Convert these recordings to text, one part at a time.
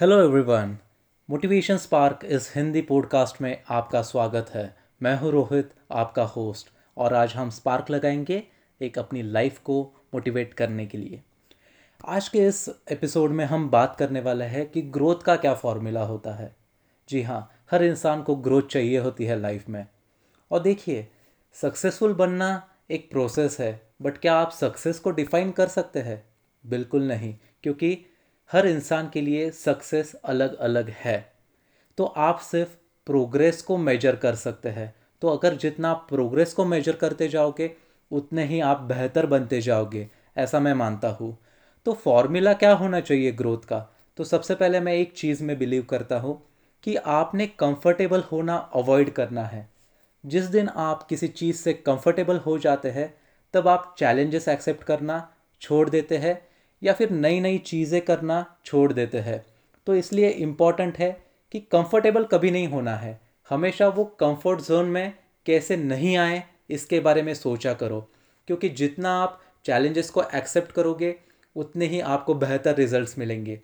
Hello everyone motivation spark इस Hindi podcast में आपका स्वागत है। मैं हूँ रोहित, आपका होस्ट और आज हम स्पार्क लगाएँगे एक अपनी लाइफ को मोटिवेट करने के लिए। आज के इस एपिसोड में हम बात करने वाले हैं कि ग्रोथ का क्या फॉर्मूला होता है। जी हाँ हर इंसान को ग्रोथ चाहिए होती है लाइफ में। और देखिए सक्सेसफुल बनना एक प्रोसेस है बट क्या आप सक्सेस को डिफाइन कर सकते हैं? बिल्कुल नहीं, क्योंकि हर इंसान के लिए सक्सेस अलग अलग है। तो आप सिर्फ़ प्रोग्रेस को मेजर कर सकते हैं। तो अगर जितना आप प्रोग्रेस को मेजर करते जाओगे, उतने ही आप बेहतर बनते जाओगे, ऐसा मैं मानता हूँ। तो फॉर्मूला क्या होना चाहिए ग्रोथ का? तो सबसे पहले मैं एक चीज़ में बिलीव करता हूँ कि आपने कंफर्टेबल होना अवॉइड करना है। जिस दिन आप किसी चीज़ से कंफर्टेबल हो जाते हैं, तब आप चैलेंजेस एक्सेप्ट करना छोड़ देते हैं। या फिर नई नई चीज़ें करना छोड़ देते हैं। तो इसलिए इंपॉर्टेंट है कि कंफर्टेबल कभी नहीं होना है। हमेशा वो कंफर्ट जोन में कैसे नहीं आए, इसके बारे में सोचा करो। क्योंकि जितना आप चैलेंजेस को एक्सेप्ट करोगे, उतने ही आपको बेहतर रिजल्ट्स मिलेंगे।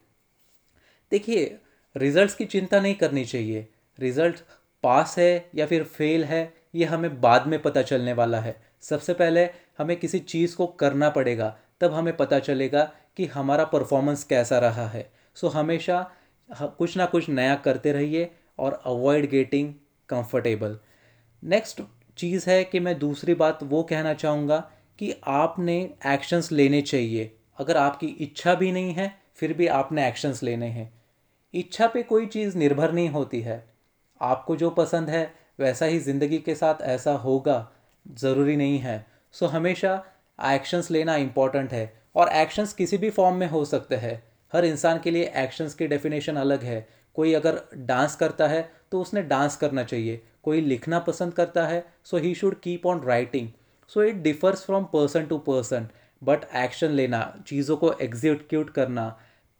देखिए रिजल्ट्स की चिंता नहीं करनी चाहिए। रिज़ल्ट पास है या फिर फेल है, ये हमें बाद में पता चलने वाला है। सबसे पहले हमें किसी चीज़ को करना पड़ेगा, तब हमें पता चलेगा कि हमारा परफॉर्मेंस कैसा रहा है। सो so, हमेशा कुछ ना कुछ नया करते रहिए और अवॉइड गेटिंग कंफर्टेबल नेक्स्ट चीज़ है कि मैं दूसरी बात वो कहना चाहूँगा कि आपने एक्शंस लेने चाहिए। अगर आपकी इच्छा भी नहीं है फिर भी आपने एक्शंस लेने हैं। इच्छा पे कोई चीज़ निर्भर नहीं होती है। आपको जो पसंद है वैसा ही ज़िंदगी के साथ ऐसा होगा ज़रूरी नहीं है। सो so, हमेशा एक्शंस लेना इंपॉर्टेंट है। और एक्शंस किसी भी फॉर्म में हो सकते हैं। हर इंसान के लिए एक्शंस की डेफिनेशन अलग है। कोई अगर डांस करता है तो उसने डांस करना चाहिए। कोई लिखना पसंद करता है so he should keep on writing so it differs from person to person but action लेना, चीज़ों को एग्जीक्यूट करना।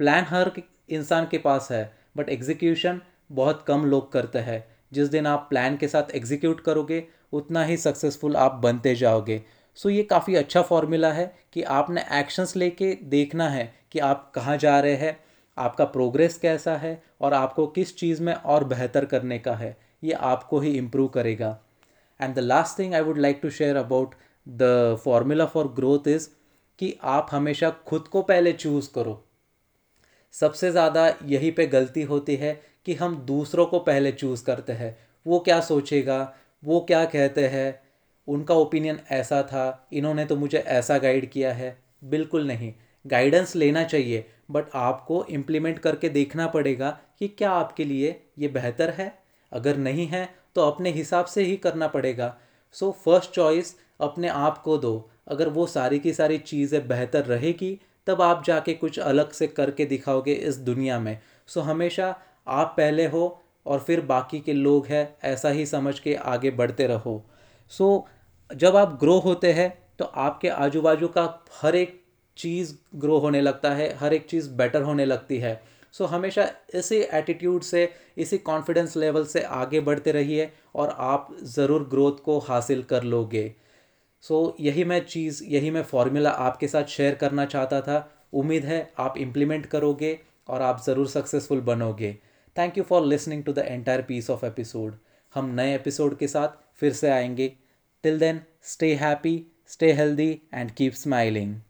प्लान हर इंसान के पास है बट एग्जीक्यूशन बहुत कम लोग करते हैं। जिस दिन आप प्लान के साथ एग्जीक्यूट करोगे, उतना ही सक्सेसफुल आप बनते जाओगे। सो ये काफ़ी अच्छा फॉर्मूला है कि आपने एक्शंस लेके देखना है कि आप कहाँ जा रहे हैं, आपका प्रोग्रेस कैसा है और आपको किस चीज़ में और बेहतर करने का है, ये आपको ही इम्प्रूव करेगा। And the last thing I would like to share about the formula for growth is कि आप हमेशा खुद को पहले चूज़ करो। सबसे ज़्यादा यही पे गलती होती है कि हम दूसरों को पहले चूज़ करते हैं। वो क्या सोचेगा? वो क्या कहते हैं? उनका ओपिनियन ऐसा था इन्होंने तो मुझे ऐसा गाइड किया है। बिल्कुल नहीं। गाइडेंस लेना चाहिए बट आपको इम्प्लीमेंट करके देखना पड़ेगा कि क्या आपके लिए ये बेहतर है। अगर नहीं है तो अपने हिसाब से ही करना पड़ेगा। सो फ़र्स्ट चॉइस अपने आप को दो। अगर वो सारी की सारी चीज़ें बेहतर रहेगी तब आप जाके कुछ अलग से करके दिखाओगे इस दुनिया में। सो so, हमेशा आप पहले हो और फिर बाकी के लोग हैं ऐसा ही समझ के आगे बढ़ते रहो। सो जब आप ग्रो होते हैं तो आपके आजू बाजू का हर एक चीज़ ग्रो होने लगता है हर एक चीज़ बेटर होने लगती है। सो so, हमेशा इसी एटीट्यूड से इसी कॉन्फिडेंस लेवल से आगे बढ़ते रहिए और आप ज़रूर ग्रोथ को हासिल कर लोगे। सो so, यही मैं चीज़ यही मैं फॉर्मूला आपके साथ शेयर करना चाहता था। उम्मीद है आप इम्प्लीमेंट करोगे और आप ज़रूर सक्सेसफुल बनोगे। Thank you for listening to the entire piece of episode हम नए एपिसोड के साथ फिर से आएँगे। Till then, stay happy, stay healthy, and keep smiling.